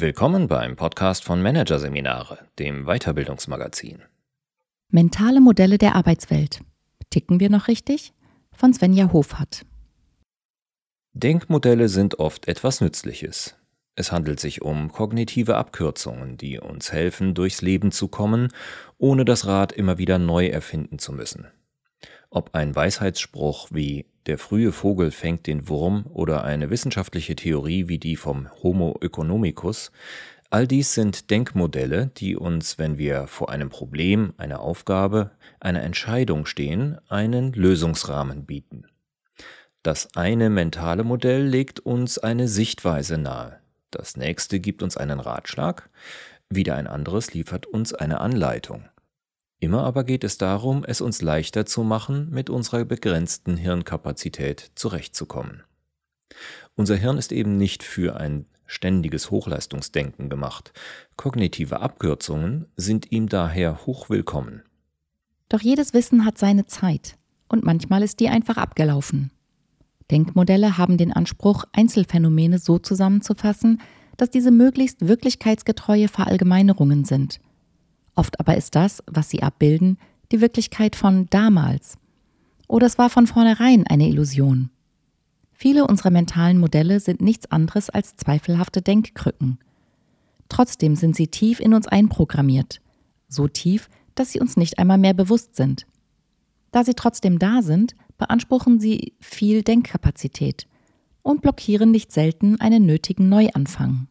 Willkommen beim Podcast von Managerseminare, dem Weiterbildungsmagazin. Mentale Modelle der Arbeitswelt. Ticken wir noch richtig? Von Svenja Hofhardt. Denkmodelle sind oft etwas Nützliches. Es handelt sich um kognitive Abkürzungen, die uns helfen, durchs Leben zu kommen, ohne das Rad immer wieder neu erfinden zu müssen. Ob ein Weisheitsspruch wie der frühe Vogel fängt den Wurm oder eine wissenschaftliche Theorie wie die vom Homo economicus, all dies sind Denkmodelle, die uns, wenn wir vor einem Problem, einer Aufgabe, einer Entscheidung stehen, einen Lösungsrahmen bieten. Das eine mentale Modell legt uns eine Sichtweise nahe, das nächste gibt uns einen Ratschlag, wieder ein anderes liefert uns eine Anleitung. Immer aber geht es darum, es uns leichter zu machen, mit unserer begrenzten Hirnkapazität zurechtzukommen. Unser Hirn ist eben nicht für ein ständiges Hochleistungsdenken gemacht. Kognitive Abkürzungen sind ihm daher hochwillkommen. Doch jedes Wissen hat seine Zeit und manchmal ist die einfach abgelaufen. Denkmodelle haben den Anspruch, Einzelfänomene so zusammenzufassen, dass diese möglichst wirklichkeitsgetreue Verallgemeinerungen sind – Oft aber ist das, was sie abbilden, die Wirklichkeit von damals. Oder es war von vornherein eine Illusion. Viele unserer mentalen Modelle sind nichts anderes als zweifelhafte Denkkrücken. Trotzdem sind sie tief in uns einprogrammiert, so tief, dass sie uns nicht einmal mehr bewusst sind. Da sie trotzdem da sind, beanspruchen sie viel Denkkapazität und blockieren nicht selten einen nötigen Neuanfang.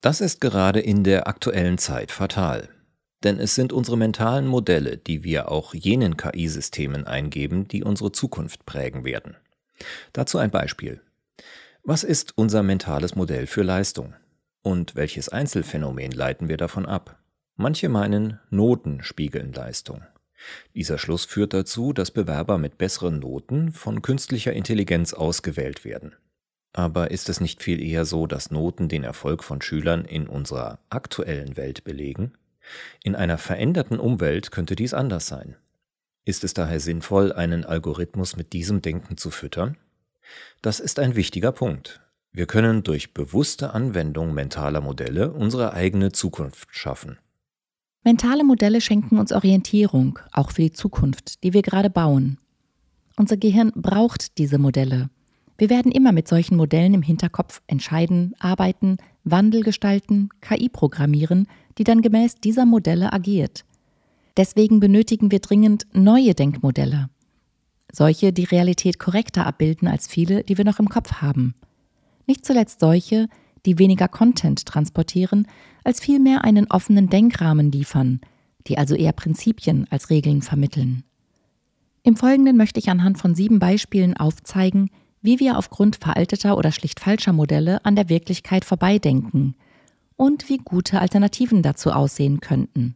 Das ist gerade in der aktuellen Zeit fatal. Denn es sind unsere mentalen Modelle, die wir auch jenen KI-Systemen eingeben, die unsere Zukunft prägen werden. Dazu ein Beispiel. Was ist unser mentales Modell für Leistung? Und welches Einzelfenomen leiten wir davon ab? Manche meinen, Noten spiegeln Leistung. Dieser Schluss führt dazu, dass Bewerber mit besseren Noten von künstlicher Intelligenz ausgewählt werden. Aber ist es nicht viel eher so, dass Noten den Erfolg von Schülern in unserer aktuellen Welt belegen? In einer veränderten Umwelt könnte dies anders sein. Ist es daher sinnvoll, einen Algorithmus mit diesem Denken zu füttern? Das ist ein wichtiger Punkt. Wir können durch bewusste Anwendung mentaler Modelle unsere eigene Zukunft schaffen. Mentale Modelle schenken uns Orientierung, auch für die Zukunft, die wir gerade bauen. Unser Gehirn braucht diese Modelle. Wir werden immer mit solchen Modellen im Hinterkopf entscheiden, arbeiten, Wandel gestalten, KI programmieren, die dann gemäß dieser Modelle agiert. Deswegen benötigen wir dringend neue Denkmodelle. Solche, die Realität korrekter abbilden als viele, die wir noch im Kopf haben. Nicht zuletzt solche, die weniger Content transportieren, als vielmehr einen offenen Denkrahmen liefern, die also eher Prinzipien als Regeln vermitteln. Im Folgenden möchte ich anhand von sieben Beispielen aufzeigen, wie wir aufgrund veralteter oder schlicht falscher Modelle an der Wirklichkeit vorbeidenken und wie gute Alternativen dazu aussehen könnten.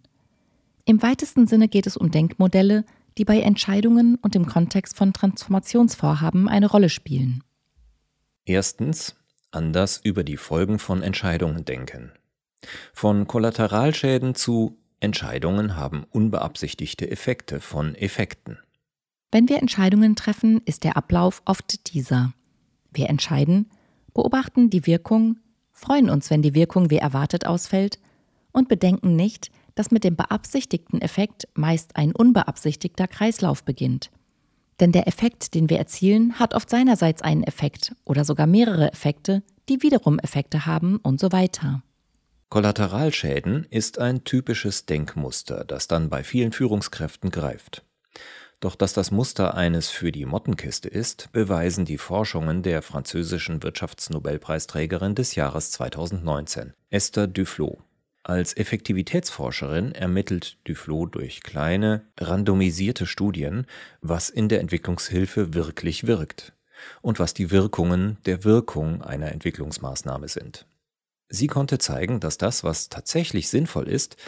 Im weitesten Sinne geht es um Denkmodelle, die bei Entscheidungen und im Kontext von Transformationsvorhaben eine Rolle spielen. Erstens anders über die Folgen von Entscheidungen denken. Von Kollateralschäden zu Entscheidungen haben unbeabsichtigte Effekte von Effekten. Wenn wir Entscheidungen treffen, ist der Ablauf oft dieser. Wir entscheiden, beobachten die Wirkung, freuen uns, wenn die Wirkung wie erwartet ausfällt und bedenken nicht, dass mit dem beabsichtigten Effekt meist ein unbeabsichtigter Kreislauf beginnt. Denn der Effekt, den wir erzielen, hat oft seinerseits einen Effekt oder sogar mehrere Effekte, die wiederum Effekte haben und so weiter. Kollateralschäden ist ein typisches Denkmuster, das dann bei vielen Führungskräften greift. Doch dass das Muster eines für die Mottenkiste ist, beweisen die Forschungen der französischen Wirtschaftsnobelpreisträgerin des Jahres 2019, Esther Duflo. Als Effektivitätsforscherin ermittelt Duflo durch kleine, randomisierte Studien, was in der Entwicklungshilfe wirklich wirkt und was die Wirkungen der Wirkung einer Entwicklungsmaßnahme sind. Sie konnte zeigen, dass das, was tatsächlich sinnvoll ist,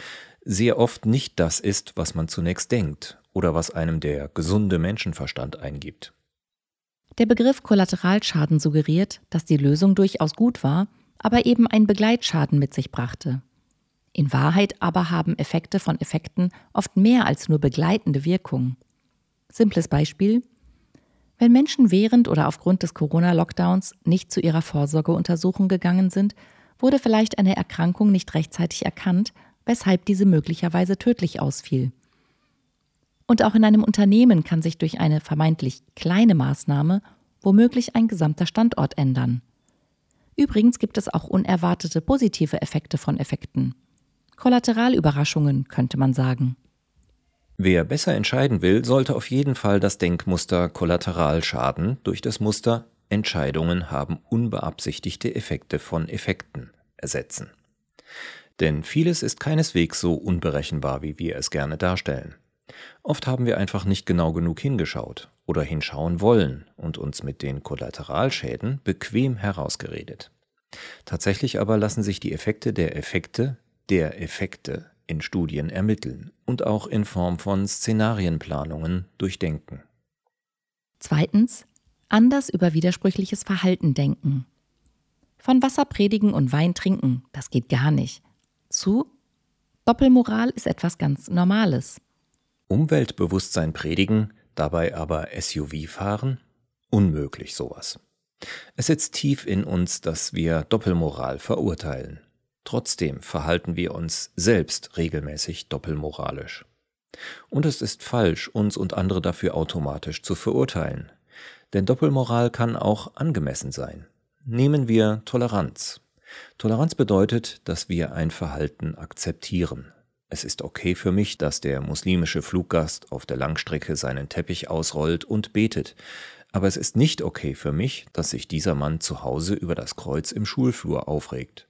sehr oft nicht das ist, was man zunächst denkt oder was einem der gesunde Menschenverstand eingibt. Der Begriff Kollateralschaden suggeriert, dass die Lösung durchaus gut war, aber eben einen Begleitschaden mit sich brachte. In Wahrheit aber haben Effekte von Effekten oft mehr als nur begleitende Wirkung. Simples Beispiel. Wenn Menschen während oder aufgrund des Corona-Lockdowns nicht zu ihrer Vorsorgeuntersuchung gegangen sind, wurde vielleicht eine Erkrankung nicht rechtzeitig erkannt, weshalb diese möglicherweise tödlich ausfiel. Und auch in einem Unternehmen kann sich durch eine vermeintlich kleine Maßnahme womöglich ein gesamter Standort ändern. Übrigens gibt es auch unerwartete positive Effekte von Effekten. Kollateralüberraschungen könnte man sagen. Wer besser entscheiden will, sollte auf jeden Fall das Denkmuster Kollateralschaden durch das Muster Entscheidungen haben unbeabsichtigte Effekte von Effekten ersetzen. Denn vieles ist keineswegs so unberechenbar, wie wir es gerne darstellen. Oft haben wir einfach nicht genau genug hingeschaut oder hinschauen wollen und uns mit den Kollateralschäden bequem herausgeredet. Tatsächlich aber lassen sich die Effekte der Effekte der Effekte in Studien ermitteln und auch in Form von Szenarienplanungen durchdenken. Zweitens, anders über widersprüchliches Verhalten denken. Von Wasser predigen und Wein trinken, das geht gar nicht. Zu Doppelmoral ist etwas ganz Normales. Umweltbewusstsein predigen, dabei aber SUV fahren? Unmöglich sowas. Es sitzt tief in uns, dass wir Doppelmoral verurteilen. Trotzdem verhalten wir uns selbst regelmäßig doppelmoralisch. Und es ist falsch, uns und andere dafür automatisch zu verurteilen. Denn Doppelmoral kann auch angemessen sein. Nehmen wir Toleranz. Toleranz bedeutet, dass wir ein Verhalten akzeptieren. Es ist okay für mich, dass der muslimische Fluggast auf der Langstrecke seinen Teppich ausrollt und betet, aber es ist nicht okay für mich, dass sich dieser Mann zu Hause über das Kreuz im Schulflur aufregt.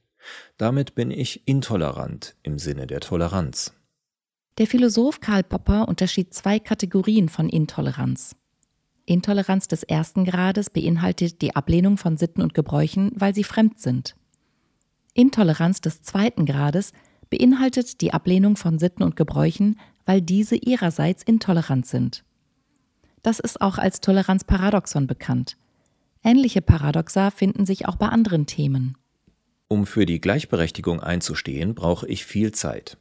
Damit bin ich intolerant im Sinne der Toleranz. Der Philosoph Karl Popper unterschied zwei Kategorien von Intoleranz. Intoleranz des ersten Grades beinhaltet die Ablehnung von Sitten und Gebräuchen, weil sie fremd sind. Intoleranz des zweiten Grades beinhaltet die Ablehnung von Sitten und Gebräuchen, weil diese ihrerseits intolerant sind. Das ist auch als Toleranzparadoxon bekannt. Ähnliche Paradoxa finden sich auch bei anderen Themen. Um für die Gleichberechtigung einzustehen, brauche ich viel Zeit.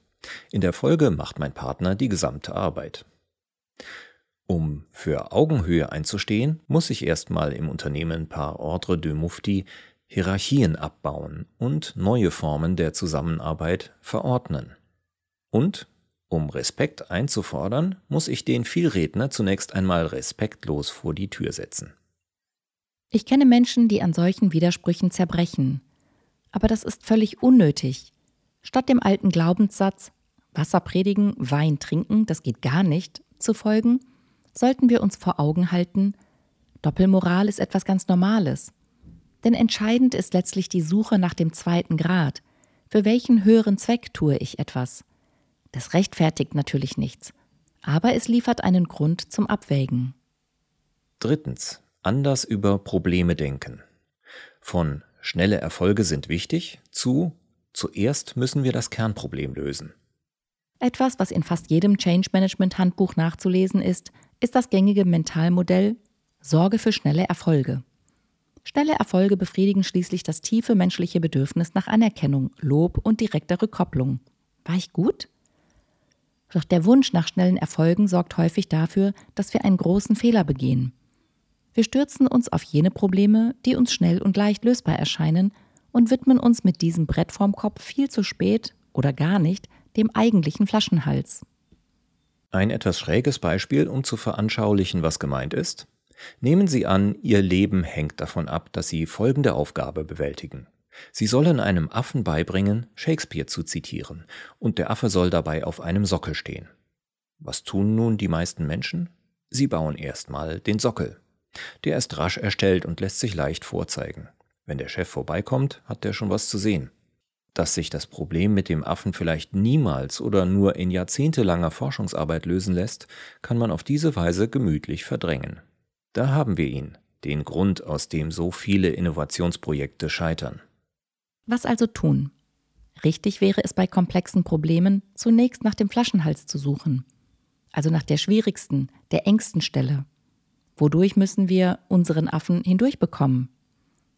In der Folge macht mein Partner die gesamte Arbeit. Um für Augenhöhe einzustehen, muss ich erstmal im Unternehmen par Ordre de Mufti Hierarchien abbauen und neue Formen der Zusammenarbeit verordnen. Und um Respekt einzufordern, muss ich den Vielredner zunächst einmal respektlos vor die Tür setzen. Ich kenne Menschen, die an solchen Widersprüchen zerbrechen, aber das ist völlig unnötig. Statt dem alten Glaubenssatz Wasser predigen, Wein trinken, das geht gar nicht, zu folgen, sollten wir uns vor Augen halten, Doppelmoral ist etwas ganz Normales. Denn entscheidend ist letztlich die Suche nach dem zweiten Grad. Für welchen höheren Zweck tue ich etwas? Das rechtfertigt natürlich nichts, aber es liefert einen Grund zum Abwägen. Drittens. Anders über Probleme denken. Von Schnelle Erfolge sind wichtig zu zuerst müssen wir das Kernproblem lösen. Etwas, was in fast jedem Change Management Handbuch nachzulesen ist, ist das gängige Mentalmodell Sorge für schnelle Erfolge. Schnelle Erfolge befriedigen schließlich das tiefe menschliche Bedürfnis nach Anerkennung, Lob und direkter Rückkopplung. War ich gut? Doch der Wunsch nach schnellen Erfolgen sorgt häufig dafür, dass wir einen großen Fehler begehen. Wir stürzen uns auf jene Probleme, die uns schnell und leicht lösbar erscheinen, und widmen uns mit diesem Brett vorm Kopf viel zu spät oder gar nicht dem eigentlichen Flaschenhals. Ein etwas schräges Beispiel, um zu veranschaulichen, was gemeint ist. Nehmen Sie an, Ihr Leben hängt davon ab, dass Sie folgende Aufgabe bewältigen. Sie sollen einem Affen beibringen, Shakespeare zu zitieren, und der Affe soll dabei auf einem Sockel stehen. Was tun nun die meisten Menschen? Sie bauen erstmal den Sockel. Der ist rasch erstellt und lässt sich leicht vorzeigen. Wenn der Chef vorbeikommt, hat der schon was zu sehen. Dass sich das Problem mit dem Affen vielleicht niemals oder nur in jahrzehntelanger Forschungsarbeit lösen lässt, kann man auf diese Weise gemütlich verdrängen. Da haben wir ihn, den Grund, aus dem so viele Innovationsprojekte scheitern. Was also tun? Richtig wäre es bei komplexen Problemen, zunächst nach dem Flaschenhals zu suchen, also nach der schwierigsten, der engsten Stelle. Wodurch müssen wir unseren Affen hindurchbekommen?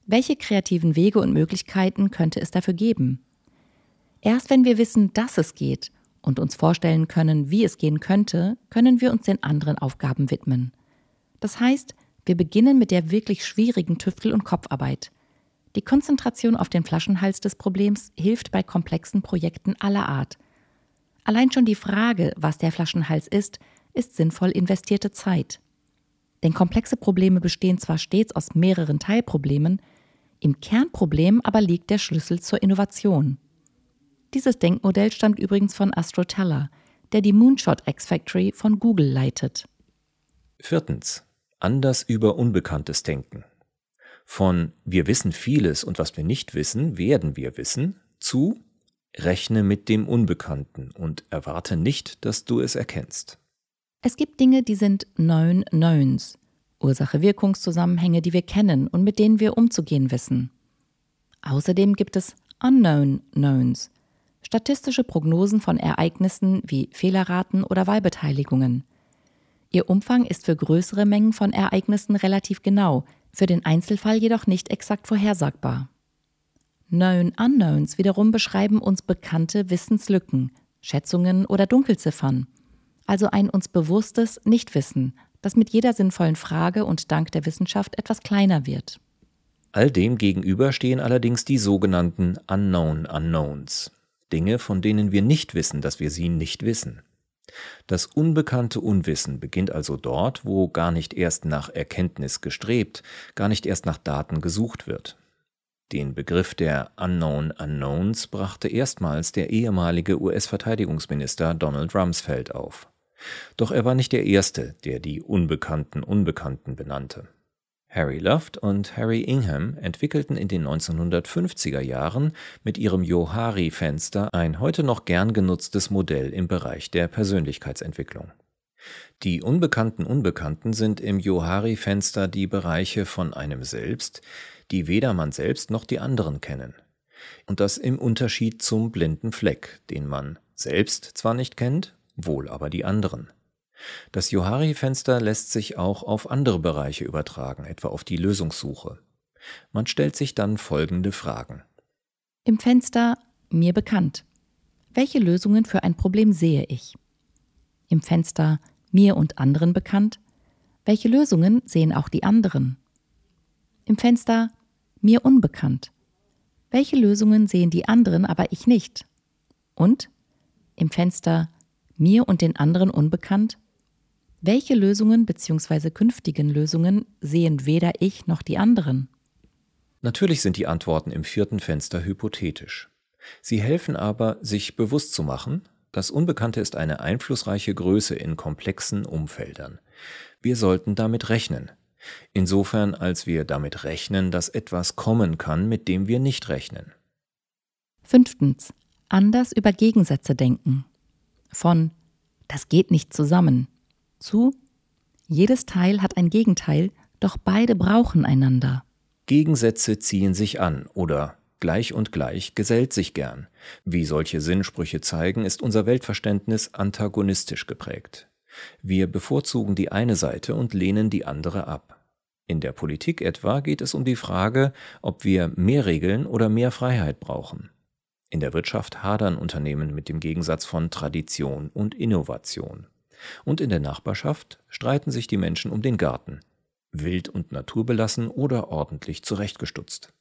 Welche kreativen Wege und Möglichkeiten könnte es dafür geben? Erst wenn wir wissen, dass es geht und uns vorstellen können, wie es gehen könnte, können wir uns den anderen Aufgaben widmen. Das heißt, wir beginnen mit der wirklich schwierigen Tüftel- und Kopfarbeit. Die Konzentration auf den Flaschenhals des Problems hilft bei komplexen Projekten aller Art. Allein schon die Frage, was der Flaschenhals ist, ist sinnvoll investierte Zeit. Denn komplexe Probleme bestehen zwar stets aus mehreren Teilproblemen, im Kernproblem aber liegt der Schlüssel zur Innovation. Dieses Denkmodell stammt übrigens von Astro Teller, der die Moonshot X Factory von Google leitet. Viertens. Anders über Unbekanntes denken. Von wir wissen vieles und was wir nicht wissen, werden wir wissen, zu rechne mit dem Unbekannten und erwarte nicht, dass du es erkennst. Es gibt Dinge, die sind Known Knowns, Ursache-Wirkungszusammenhänge, die wir kennen und mit denen wir umzugehen wissen. Außerdem gibt es Unknown Knowns, statistische Prognosen von Ereignissen wie Fehlerraten oder Wahlbeteiligungen. Ihr Umfang ist für größere Mengen von Ereignissen relativ genau, für den Einzelfall jedoch nicht exakt vorhersagbar. Known Unknowns wiederum beschreiben uns bekannte Wissenslücken, Schätzungen oder Dunkelziffern, also ein uns bewusstes Nichtwissen, das mit jeder sinnvollen Frage und dank der Wissenschaft etwas kleiner wird. All dem gegenüber stehen allerdings die sogenannten Unknown Unknowns, Dinge, von denen wir nicht wissen, dass wir sie nicht wissen. Das unbekannte Unwissen beginnt also dort, wo gar nicht erst nach Erkenntnis gestrebt, gar nicht erst nach Daten gesucht wird. Den Begriff der Unknown Unknowns brachte erstmals der ehemalige US-Verteidigungsminister Donald Rumsfeld auf. Doch er war nicht der Erste, der die unbekannten Unbekannten benannte. Harry Luft und Harry Ingham entwickelten in den 1950er Jahren mit ihrem Johari-Fenster ein heute noch gern genutztes Modell im Bereich der Persönlichkeitsentwicklung. Die unbekannten Unbekannten sind im Johari-Fenster die Bereiche von einem selbst, die weder man selbst noch die anderen kennen. Und das im Unterschied zum blinden Fleck, den man selbst zwar nicht kennt, wohl aber die anderen. Das Johari-Fenster lässt sich auch auf andere Bereiche übertragen, etwa auf die Lösungssuche. Man stellt sich dann folgende Fragen. Im Fenster mir bekannt. Welche Lösungen für ein Problem sehe ich? Im Fenster mir und anderen bekannt. Welche Lösungen sehen auch die anderen? Im Fenster mir unbekannt. Welche Lösungen sehen die anderen, aber ich nicht? Und im Fenster mir und den anderen unbekannt? Welche Lösungen bzw. künftigen Lösungen sehen weder ich noch die anderen? Natürlich sind die Antworten im vierten Fenster hypothetisch. Sie helfen aber, sich bewusst zu machen, das Unbekannte ist eine einflussreiche Größe in komplexen Umfeldern. Wir sollten damit rechnen. Insofern, als wir damit rechnen, dass etwas kommen kann, mit dem wir nicht rechnen. Fünftens. Anders über Gegensätze denken. Von das geht nicht zusammen zu jedes Teil hat ein Gegenteil, doch beide brauchen einander. Gegensätze ziehen sich an oder gleich und gleich gesellt sich gern. Wie solche Sinnsprüche zeigen, ist unser Weltverständnis antagonistisch geprägt. Wir bevorzugen die eine Seite und lehnen die andere ab. In der Politik etwa geht es um die Frage, ob wir mehr Regeln oder mehr Freiheit brauchen. In der Wirtschaft hadern Unternehmen mit dem Gegensatz von Tradition und Innovation. Und in der Nachbarschaft streiten sich die Menschen um den Garten, wild und naturbelassen oder ordentlich zurechtgestutzt.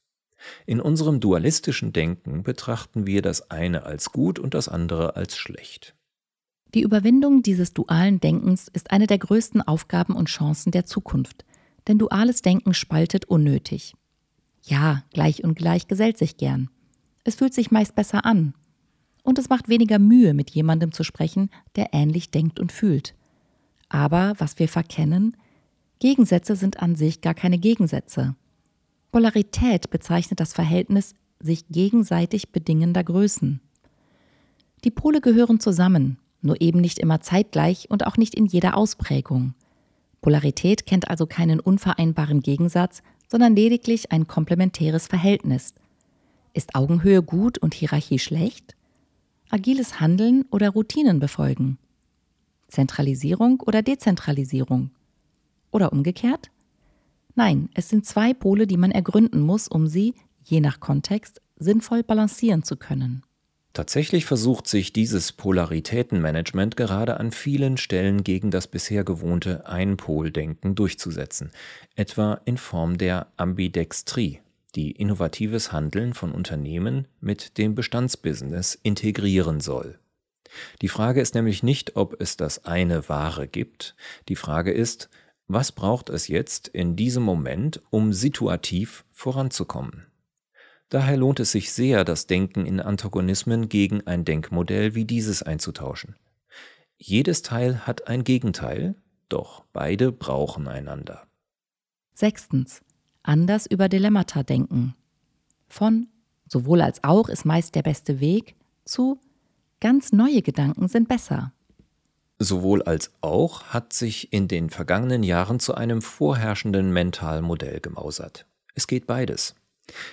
In unserem dualistischen Denken betrachten wir das eine als gut und das andere als schlecht. Die Überwindung dieses dualen Denkens ist eine der größten Aufgaben und Chancen der Zukunft, denn duales Denken spaltet unnötig. Ja, gleich und gleich gesellt sich gern. Es fühlt sich meist besser an, und es macht weniger Mühe, mit jemandem zu sprechen, der ähnlich denkt und fühlt. Aber was wir verkennen, Gegensätze sind an sich gar keine Gegensätze. Polarität bezeichnet das Verhältnis sich gegenseitig bedingender Größen. Die Pole gehören zusammen, nur eben nicht immer zeitgleich und auch nicht in jeder Ausprägung. Polarität kennt also keinen unvereinbaren Gegensatz, sondern lediglich ein komplementäres Verhältnis. Ist Augenhöhe gut und Hierarchie schlecht? Agiles Handeln oder Routinen befolgen? Zentralisierung oder Dezentralisierung? Oder umgekehrt? Nein, es sind zwei Pole, die man ergründen muss, um sie, je nach Kontext, sinnvoll balancieren zu können. Tatsächlich versucht sich dieses Polaritätenmanagement gerade an vielen Stellen gegen das bisher gewohnte Einpoldenken durchzusetzen, etwa in Form der Ambidextrie, die innovatives Handeln von Unternehmen mit dem Bestandsbusiness integrieren soll. Die Frage ist nämlich nicht, ob es das eine Ware gibt, die Frage ist, was braucht es jetzt in diesem Moment, um situativ voranzukommen? Daher lohnt es sich sehr, das Denken in Antagonismen gegen ein Denkmodell wie dieses einzutauschen. Jedes Teil hat ein Gegenteil, doch beide brauchen einander. Sechstens. Anders über Dilemmata denken. Von sowohl als auch ist meist der beste Weg zu ganz neue Gedanken sind besser. Sowohl als auch hat sich in den vergangenen Jahren zu einem vorherrschenden Mentalmodell gemausert. Es geht beides.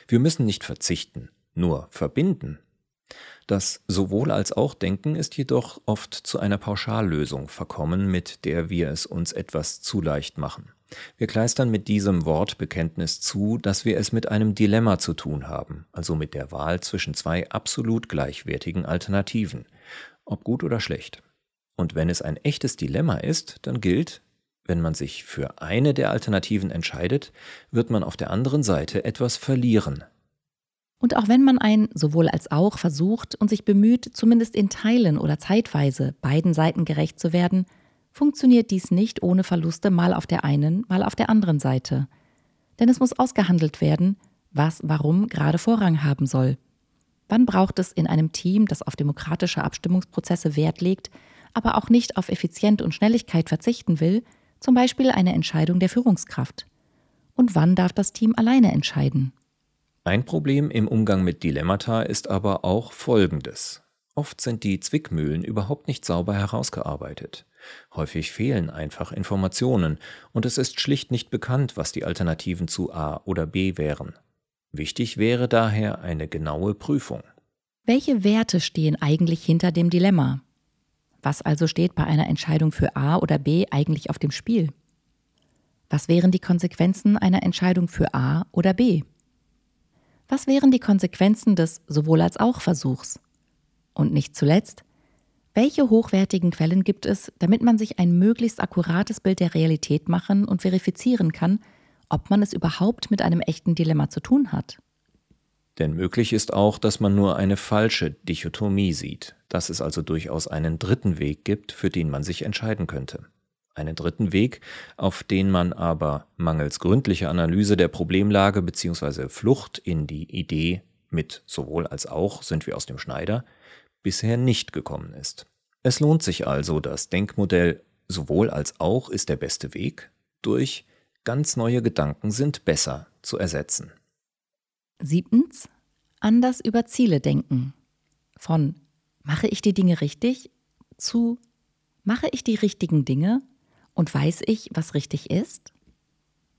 Wir müssen nicht verzichten, nur verbinden. Das sowohl als auch Denken ist jedoch oft zu einer Pauschallösung verkommen, mit der wir es uns etwas zu leicht machen. Wir kleistern mit diesem Wortbekenntnis zu, dass wir es mit einem Dilemma zu tun haben, also mit der Wahl zwischen zwei absolut gleichwertigen Alternativen, ob gut oder schlecht. Und wenn es ein echtes Dilemma ist, dann gilt, wenn man sich für eine der Alternativen entscheidet, wird man auf der anderen Seite etwas verlieren. Und auch wenn man ein sowohl als auch versucht und sich bemüht, zumindest in Teilen oder zeitweise beiden Seiten gerecht zu werden, funktioniert dies nicht ohne Verluste mal auf der einen, mal auf der anderen Seite. Denn es muss ausgehandelt werden, was warum gerade Vorrang haben soll. Wann braucht es in einem Team, das auf demokratische Abstimmungsprozesse Wert legt, aber auch nicht auf Effizienz und Schnelligkeit verzichten will, zum Beispiel eine Entscheidung der Führungskraft? Und wann darf das Team alleine entscheiden? Ein Problem im Umgang mit Dilemmata ist aber auch folgendes. Oft sind die Zwickmühlen überhaupt nicht sauber herausgearbeitet. Häufig fehlen einfach Informationen und es ist schlicht nicht bekannt, was die Alternativen zu A oder B wären. Wichtig wäre daher eine genaue Prüfung. Welche Werte stehen eigentlich hinter dem Dilemma? Was also steht bei einer Entscheidung für A oder B eigentlich auf dem Spiel? Was wären die Konsequenzen einer Entscheidung für A oder B? Was wären die Konsequenzen des sowohl als auch Versuchs? Und nicht zuletzt, welche hochwertigen Quellen gibt es, damit man sich ein möglichst akkurates Bild der Realität machen und verifizieren kann, ob man es überhaupt mit einem echten Dilemma zu tun hat? Denn möglich ist auch, dass man nur eine falsche Dichotomie sieht, dass es also durchaus einen dritten Weg gibt, für den man sich entscheiden könnte. Einen dritten Weg, auf den man aber mangels gründlicher Analyse der Problemlage bzw. Flucht in die Idee mit sowohl als auch sind wir aus dem Schneider bisher nicht gekommen ist. Es lohnt sich also, das Denkmodell sowohl als auch ist der beste Weg durch ganz neue Gedanken sind besser zu ersetzen. Siebtens, anders über Ziele denken. Von mache ich die Dinge richtig zu mache ich die richtigen Dinge und weiß ich, was richtig ist?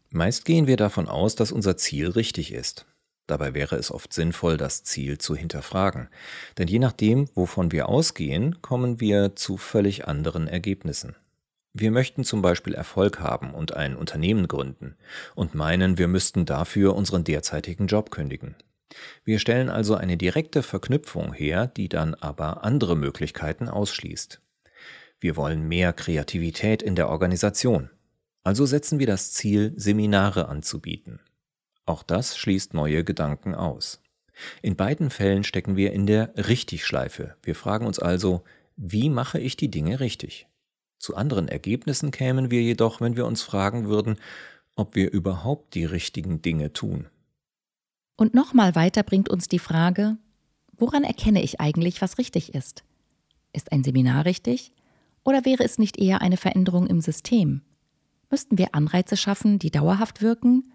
Meist gehen wir davon aus, dass unser Ziel richtig ist. Dabei wäre es oft sinnvoll, das Ziel zu hinterfragen. Denn je nachdem, wovon wir ausgehen, kommen wir zu völlig anderen Ergebnissen. Wir möchten zum Beispiel Erfolg haben und ein Unternehmen gründen und meinen, wir müssten dafür unseren derzeitigen Job kündigen. Wir stellen also eine direkte Verknüpfung her, die dann aber andere Möglichkeiten ausschließt. Wir wollen mehr Kreativität in der Organisation. Also setzen wir das Ziel, Seminare anzubieten. Auch das schließt neue Gedanken aus. In beiden Fällen stecken wir in der Richtigschleife. Wir fragen uns also, wie mache ich die Dinge richtig? Zu anderen Ergebnissen kämen wir jedoch, wenn wir uns fragen würden, ob wir überhaupt die richtigen Dinge tun. Und nochmal weiter bringt uns die Frage, woran erkenne ich eigentlich, was richtig ist? Ist ein Seminar richtig? Oder wäre es nicht eher eine Veränderung im System? Müssten wir Anreize schaffen, die dauerhaft wirken?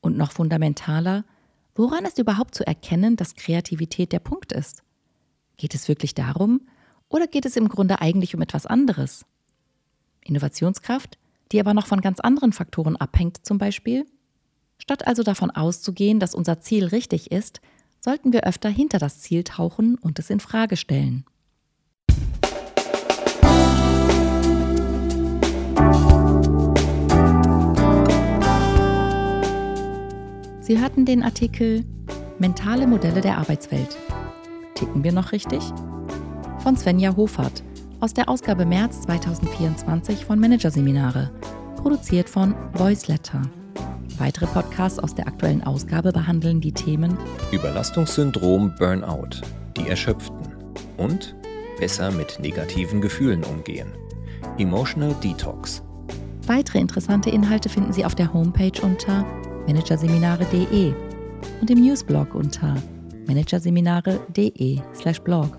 Und noch fundamentaler, woran ist überhaupt zu erkennen, dass Kreativität der Punkt ist? Geht es wirklich darum oder geht es im Grunde eigentlich um etwas anderes? Innovationskraft, die aber noch von ganz anderen Faktoren abhängt zum Beispiel? Statt also davon auszugehen, dass unser Ziel richtig ist, sollten wir öfter hinter das Ziel tauchen und es in Frage stellen. Sie hörten den Artikel Mentale Modelle der Arbeitswelt. Ticken wir noch richtig? Von Svenja Hofert aus der Ausgabe März 2024 von Managerseminare, produziert von Voiceletter. Weitere Podcasts aus der aktuellen Ausgabe behandeln die Themen Überlastungssyndrom Burnout, die Erschöpften und besser mit negativen Gefühlen umgehen. Emotional Detox. Weitere interessante Inhalte finden Sie auf der Homepage unter managerseminare.de und im Newsblog unter managerseminare.de/blog.